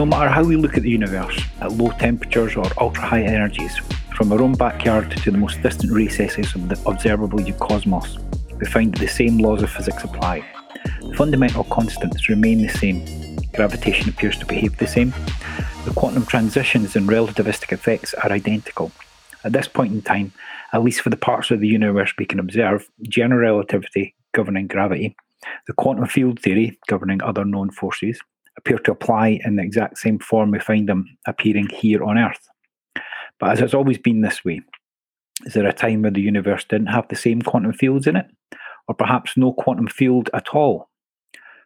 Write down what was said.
No matter how we look at the universe, at low temperatures or ultra high energies, from our own backyard to the most distant recesses of the observable cosmos, we find that the same laws of physics apply. The fundamental constants remain the same. Gravitation appears to behave the same. The quantum transitions and relativistic effects are identical. At this point in time, at least for the parts of the universe we can observe, general relativity governing gravity, the quantum field theory governing other known forces, appear to apply in the exact same form we find them appearing here on Earth. But as it's always been this way, is there a time where the universe didn't have the same quantum fields in it? Or perhaps no quantum field at all